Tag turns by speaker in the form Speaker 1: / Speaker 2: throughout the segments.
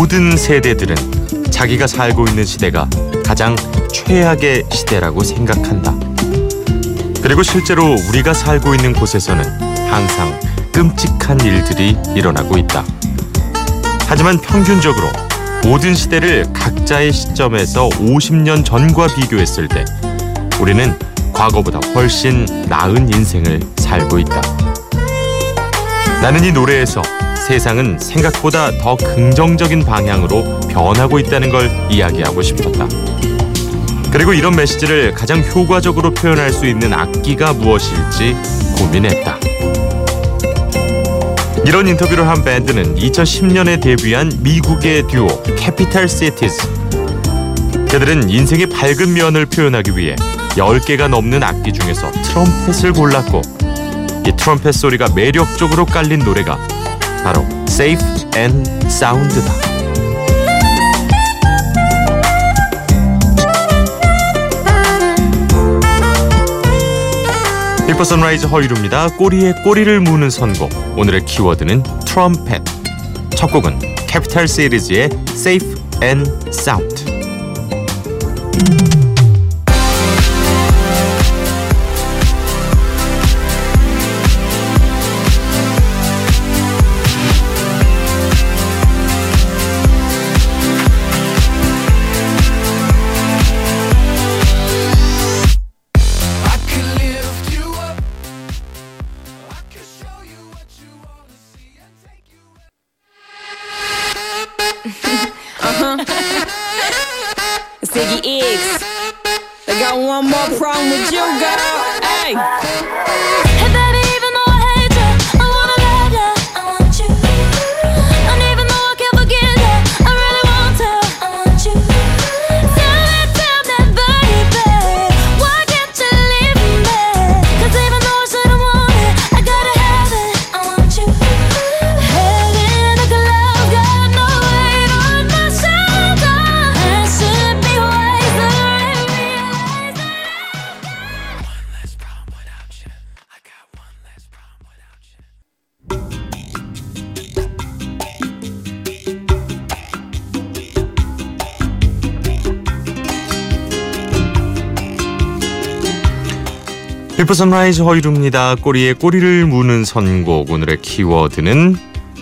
Speaker 1: 모든 세대들은 자기가 살고 있는 시대가 가장 최악의 시대라고 생각한다. 그리고 실제로 우리가 살고 있는 곳에서는 항상 끔찍한 일들이 일어나고 있다. 하지만 평균적으로 모든 시대를 각자의 시점에서 50년 전과 비교했을 때 우리는 과거보다 훨씬 나은 인생을 살고 있다. 나는 이 노래에서 세상은 생각보다 더 긍정적인 방향으로 변하고 있다는 걸 이야기하고 싶었다. 그리고 이런 메시지를 가장 효과적으로 표현할 수 있는 악기가 무엇일지 고민했다. 이런 인터뷰를 한 밴드는 2010년에 데뷔한 미국의 듀오 캐피탈 시티즈. 그들은 인생의 밝은 면을 표현하기 위해 10개가 넘는 악기 중에서 트럼펫을 골랐고 이 트럼펫 소리가 매력적으로 깔린 노래가 바로 Safe and Sound다. Before Sunrise 허일후입니다. 꼬리에 꼬리를 무는 선곡. 오늘의 키워드는 트럼펫. 첫 곡은 캐피탈 시티즈의 Safe and Sound.
Speaker 2: I
Speaker 3: Ziggy X. I got one more problem with you, girl. Hey
Speaker 1: Before Sunrise 허일후입니다. 꼬리에 꼬리를 무는 선곡. 오늘의 키워드는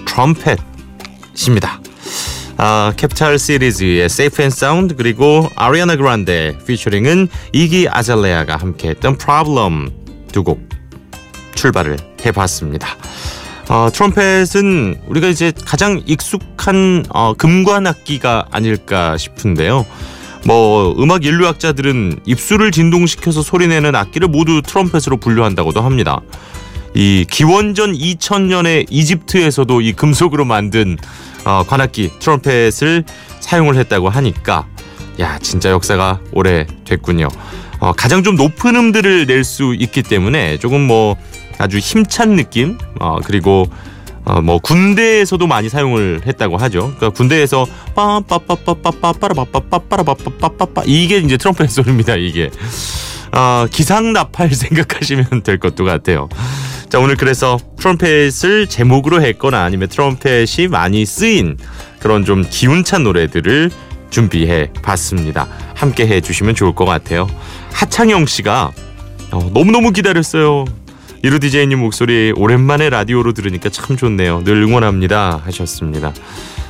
Speaker 1: 트럼펫입니다. 아, 캐피탈 시티즈의 Safe and Sound 그리고 아리아나 그란데 피처링 이기 아잘레아가 함께했던 Problem 두 곡 출발을 해봤습니다. 어, 트럼펫은 우리가 이제 가장 익숙한 어, 금관 악기가 아닐까 싶은데요. 뭐 음악 인류학자들은 입술을 진동시켜서 소리내는 악기를 모두 트럼펫으로 분류한다고도 합니다. 이 기원전 2000년에 이집트에서도 이 금속으로 만든 어, 관악기 트럼펫을 사용을 했다고 하니까 야 진짜 역사가 오래 됐군요. 어, 가장 좀 높은 음들을 낼 수 있기 때문에 조금 뭐 아주 힘찬 느낌 어, 그리고 뭐 군대에서도 많이 사용을 했다고 하죠. 그러니까 군대에서 빠빠빠빠빠빠빠라빠빠빠빠라빠빠빠빠 이게 이제 트럼펫 소리입니다. 이게 어, 기상나팔 생각하시면 될 것도 같아요. 자 오늘 그래서 트럼펫을 제목으로 했거나 아니면 트럼펫이 많이 쓰인 그런 좀 기운찬 노래들을 준비해 봤습니다. 함께 해주시면 좋을 것 같아요. 하창영 씨가 어, 너무너무 기다렸어요. 이루 디제이님 목소리 오랜만에 라디오로 들으니까 참 좋네요. 늘 응원합니다 하셨습니다.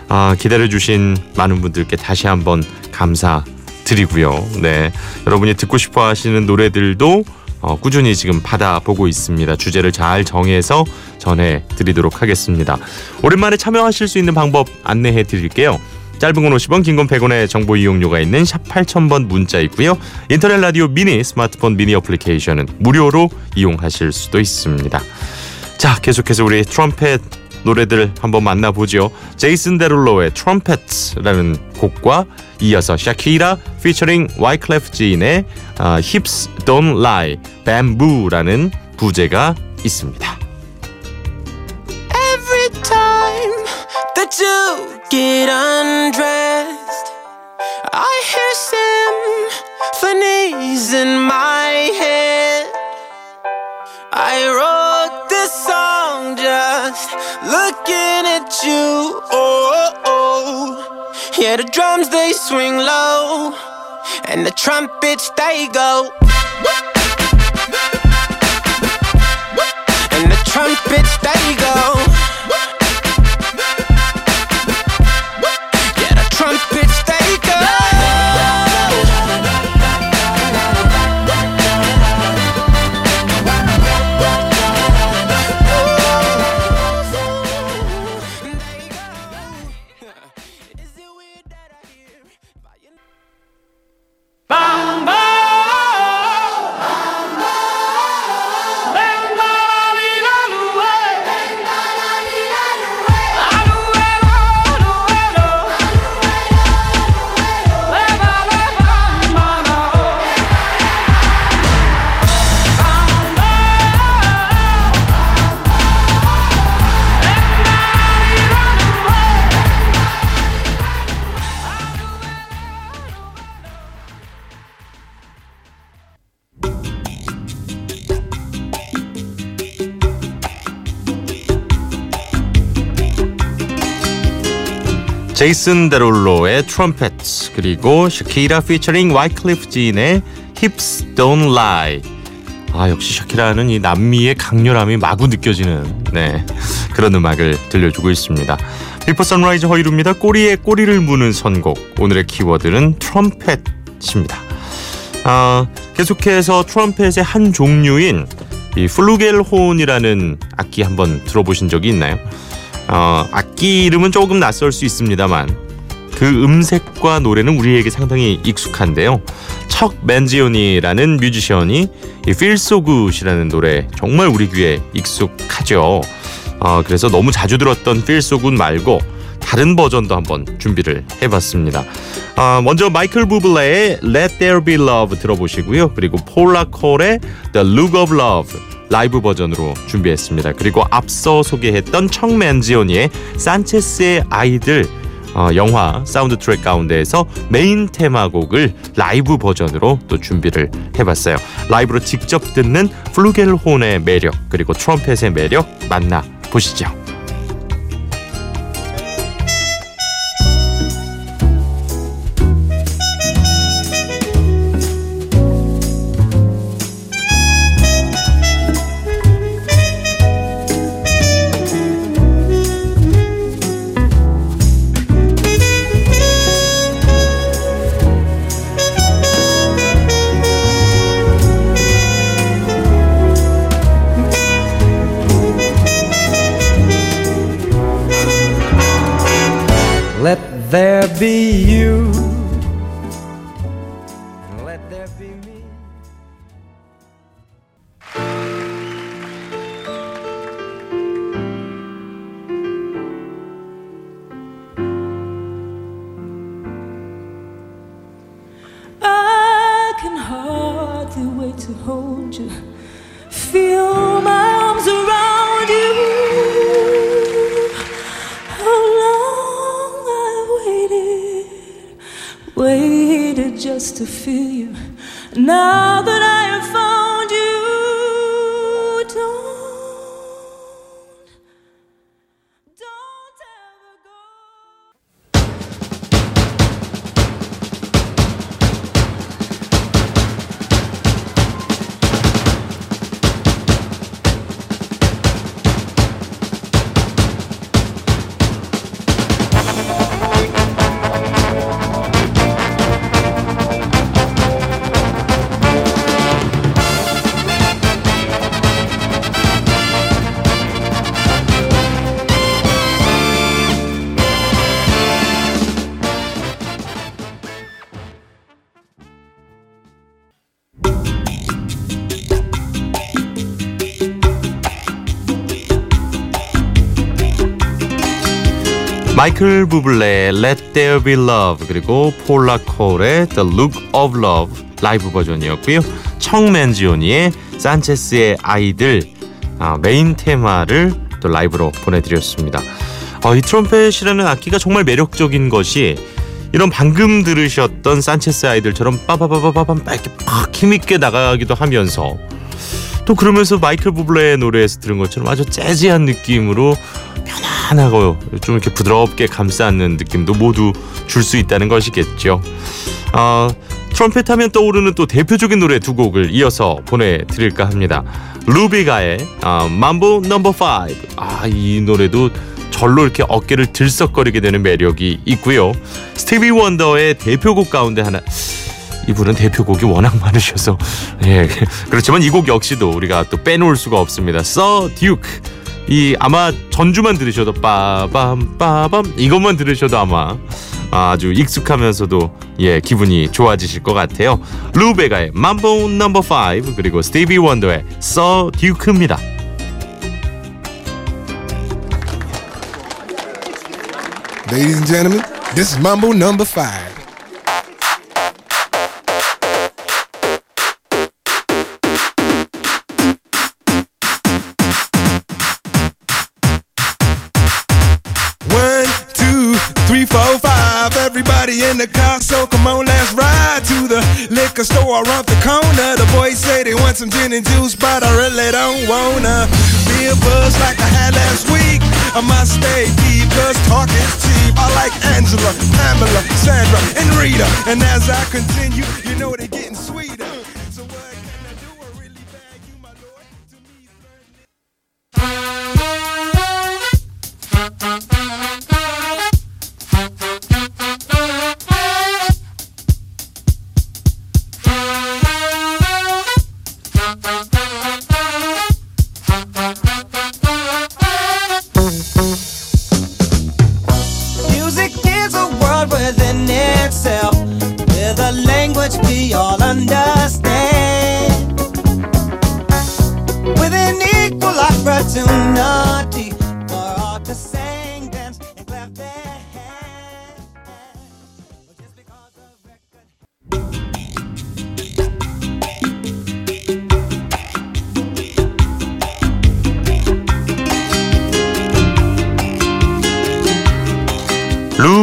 Speaker 1: 아, 기다려주신 많은 분들께 다시 한번 감사드리고요. 네, 여러분이 듣고 싶어 하시는 노래들도 어, 꾸준히 지금 받아보고 있습니다. 주제를 잘 정해서 전해드리도록 하겠습니다. 오랜만에 참여하실 수 있는 방법 안내해 드릴게요. 짧은 건 50원, 긴 건 100원의 정보 이용료가 있는 샵 8000번 문자 있고요. 인터넷 라디오 미니 스마트폰 미니 어플리케이션은 무료로 이용하실 수도 있습니다. 자, 계속해서 우리 트럼펫 노래들 한번 만나보죠. 제이슨 데룰로의 트럼펫라는 곡과 이어서 샤키라 피처링 와이클래프 지인의 아, Hips Don't Lie, Bamboo라는 부제가 있습니다.
Speaker 2: Get undressed, I hear symphonies in my head. I wrote this song just looking at you. Oh, oh, oh.
Speaker 4: Yeah, the drums they swing low, and the trumpets they go. And the trumpets they go.
Speaker 1: 제이슨 데룰로의 트럼펫 그리고 샤키라 피처링 와이클리프 진의 Hips Don't Lie. 아 역시 샤키라는 이 남미의 강렬함이 마구 느껴지는 네 그런 음악을 들려주고 있습니다. Before Sunrise 허일후입니다. 꼬리에 꼬리를 무는 선곡. 오늘의 키워드는 트럼펫입니다. 아, 계속해서 트럼펫의 한 종류인 이 플루겔혼이라는 악기 한번 들어보신 적이 있나요? 어, 악 기 이름은 조금 낯설 수 있습니다만 그 음색과 노래는 우리에게 상당히 익숙한데요. 척 맨지오니라는 뮤지션이 이 Feel So Good이라는 노래 정말 우리 귀에 익숙하죠. 어, 그래서 너무 자주 들었던 Feel So Good 말고 다른 버전도 한번 준비를 해봤습니다. 어, 먼저 마이클 부블레의 Let There Be Love 들어보시고요. 그리고 폴라 콜의 The Look of Love 라이브 버전으로 준비했습니다. 그리고 앞서 소개했던 척 맨지오니의 산체스의 아이들 어, 영화 사운드 트랙 가운데에서 메인 테마곡을 라이브 버전으로 또 준비를 해봤어요. 라이브로 직접 듣는 플루겔혼의 매력 그리고 트럼펫의 매력 만나 보시죠.
Speaker 5: Feel you. Now
Speaker 1: 마이클 부블레의 Let There Be Love 그리고 폴라 콜의 The Look of Love 라이브 버전이었고요. 척 맨지오니의 산체스의 아이들 아, 메인 테마를 또 라이브로 보내드렸습니다. 어, 이 트럼펫이라는 악기가 정말 매력적인 것이 이런 방금 들으셨던 산체스 아이들처럼 빠바바바바밤 이렇게 팍 힘있게 나가기도 하면서 또 그러면서 마이클 부블레의 노래에서 들은 것처럼 아주 jazzy한 느낌으로 편안하고 좀 이렇게 부드럽게 감싸는 느낌도 모두 줄 수 있다는 것이겠죠. 어, 트럼펫 하면 떠오르는 또 대표적인 노래 두 곡을 이어서 보내드릴까 합니다. 루비가의 어, mambo 넘버 5. 아, 이 노래도 절로 이렇게 어깨를 들썩거리게 되는 매력이 있고요. 스티비 원더의 대표곡 가운데 하나 이분은 대표곡이 워낙 많으셔서 예 그렇지만 이 곡 역시도 우리가 또 빼놓을 수가 없습니다. 서 듀크 이 아마 전주만 들으셔도 빠밤 빠밤 이것만 들으셔도 아마 아주 익숙하면서도 예 기분이 좋아지실 것 같아요. 루베가의 mambo 넘버 5 그리고 스티비 원더의 서 듀크입니다.
Speaker 6: Ladies and gentlemen. In the car, so come on, let's ride to the liquor store around the corner. The boys say they want some gin and juice, but I really don't wanna be a buzz like I had last week. I must stay deep, cause talk is cheap. I like Angela, Pamela, Sandra, and Rita. And as I continue, you know they're getting sweeter.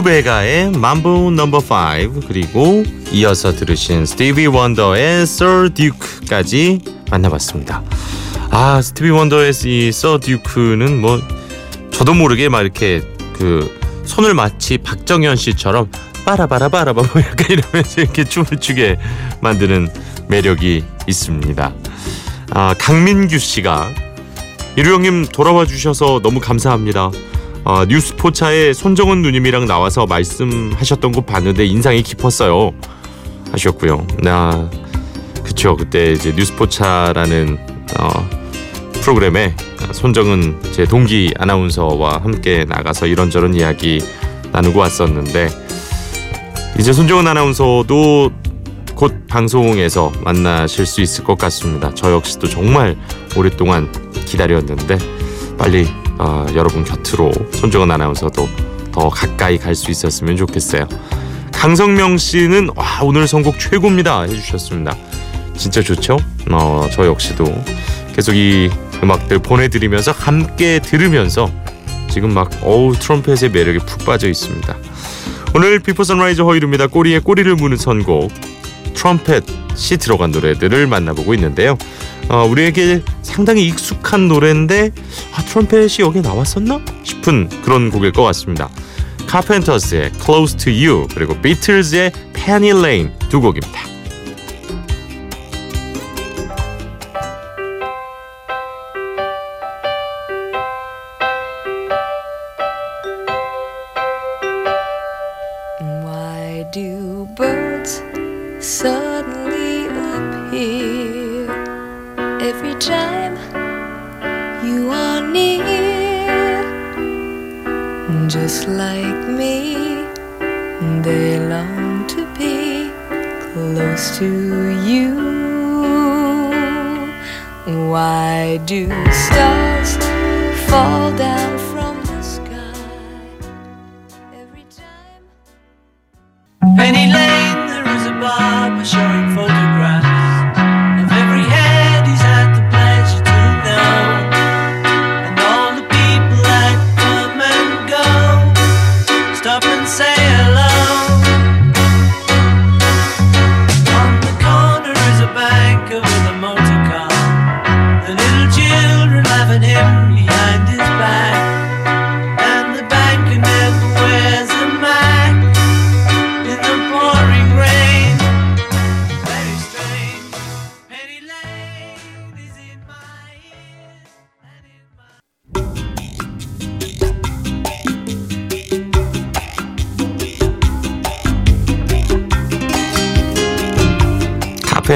Speaker 1: 루베가의 mambo 넘버 5 그리고 이어서 들으신 스티비 원더의 Sir Duke까지 만나봤습니다. 아 스티비 원더의 이 Sir Duke는 뭐 저도 모르게 막 이렇게 그 손을 마치 박정현 씨처럼 빠라바라바라바 뭐 약간 이러면서 이렇게 춤을 추게 만드는 매력이 있습니다. 아 강민규 씨가 이루 형님 돌아와 주셔서 너무 감사합니다. 어, 뉴스포차에 손정은 누님이랑 나와서 말씀하셨던 거 봤는데 인상이 깊었어요. 하셨고요. 나 그쵸 그때 이제 뉴스포차라는 어, 프로그램에 손정은 제 동기 아나운서와 함께 나가서 이런저런 이야기 나누고 왔었는데 이제 손정은 아나운서도 곧 방송에서 만나실 수 있을 것 같습니다. 저 역시도 정말 오랫동안 기다렸는데 빨리 어, 여러분 곁으로 손정은 아나운서도 더 가까이 갈 수 있었으면 좋겠어요. 강성명 씨는 와 오늘 선곡 최고입니다 해주셨습니다. 진짜 좋죠? 어, 저 역시도 계속 이 음악들 보내드리면서 함께 들으면서 지금 막 어우 트럼펫의 매력에 푹 빠져 있습니다. 오늘 Before Sunrise 허일후입니다. 꼬리에 꼬리를 무는 선곡 트럼펫이 들어간 노래들을 만나보고 있는데요. 어, 우리에게 상당히 익숙한 노래인데 아, 트럼펫이 여기 나왔었나 싶은 그런 곡일 것 같습니다. 카펜터스의 Close to You 그리고 비틀즈의 Penny Lane 두 곡입니다.
Speaker 7: To you. Why do stars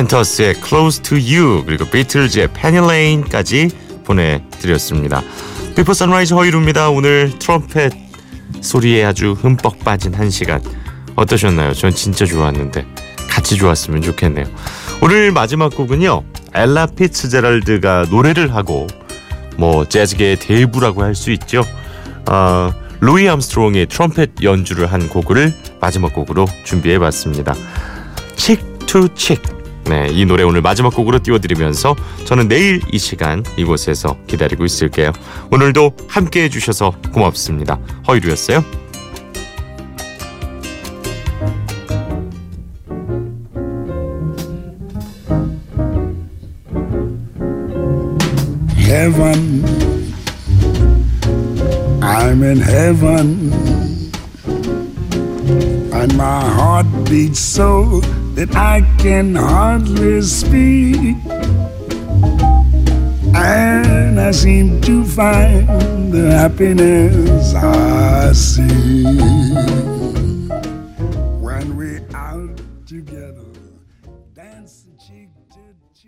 Speaker 1: 카펜터스의 Close to You 그리고 비틀즈의 Penny Lane까지 보내드렸습니다. Before Sunrise 허일후입니다. 오늘 트럼펫 소리에 아주 흠뻑 빠진 한 시간 어떠셨나요? 전 진짜 좋았는데 같이 좋았으면 좋겠네요. 오늘 마지막 곡은요. 엘라 피츠제랄드가 노래를 하고 뭐 재즈계의 대부라고 할 수 있죠. 어, 루이 암스트롱의 트럼펫 연주를 한 곡을 마지막 곡으로 준비해봤습니다. Cheek to Cheek. 네, 이 노래 오늘 마지막 곡으로 띄워드리면서 저는 내일 이 시간 이곳에서 기다리고 있을게요. 오늘도 함께 해주셔서 고맙습니다. 허일후였어요.
Speaker 8: heaven. I'm in heaven. And my heart beats so that I can hardly speak. And I seem to find the happiness I see.